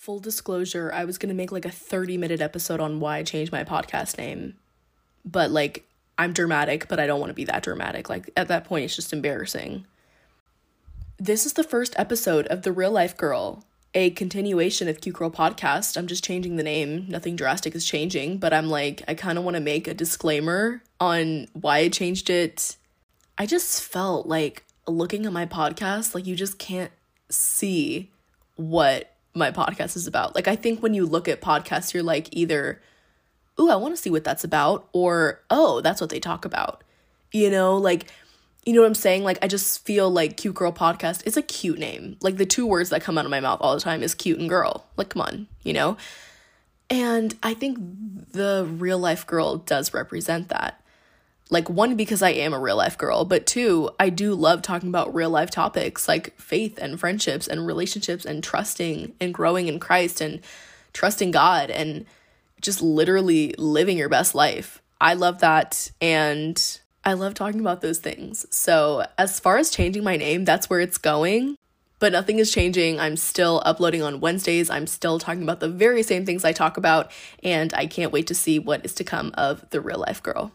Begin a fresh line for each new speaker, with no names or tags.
Full disclosure, I was going to make like a 30 minute episode on why I changed my podcast name. But like, I'm dramatic, but I don't want to be that dramatic. Like, at that point, it's just embarrassing. This is the first episode of The Real Life Girl, a continuation of Cute Girl Podcast. I'm just changing the name. Nothing drastic is changing, but I'm like, I kind of want to make a disclaimer on why I changed it. I just felt like looking at my podcast, like, you just can't see what my podcast is about. Like I think when you look at podcasts, you're like either, "Ooh, I want to see what that's about," or "Oh, that's what they talk about." You know, like you know what I'm saying? Like I just feel like Cute Girl Podcast is a cute name. Like the two words that come out of my mouth all the time is cute and girl. Like come on, you know? And I think the real life girl does represent that like one because I am a real life girl, but two, I do love talking about real life topics like faith and friendships and relationships and trusting and growing in Christ and trusting God and just literally living your best life. I love that and I love talking about those things. So, as far as changing my name, that's where it's going. But nothing is changing. I'm still uploading on Wednesdays. I'm still talking about the very same things I talk about, and I can't wait to see what is to come of the real life girl.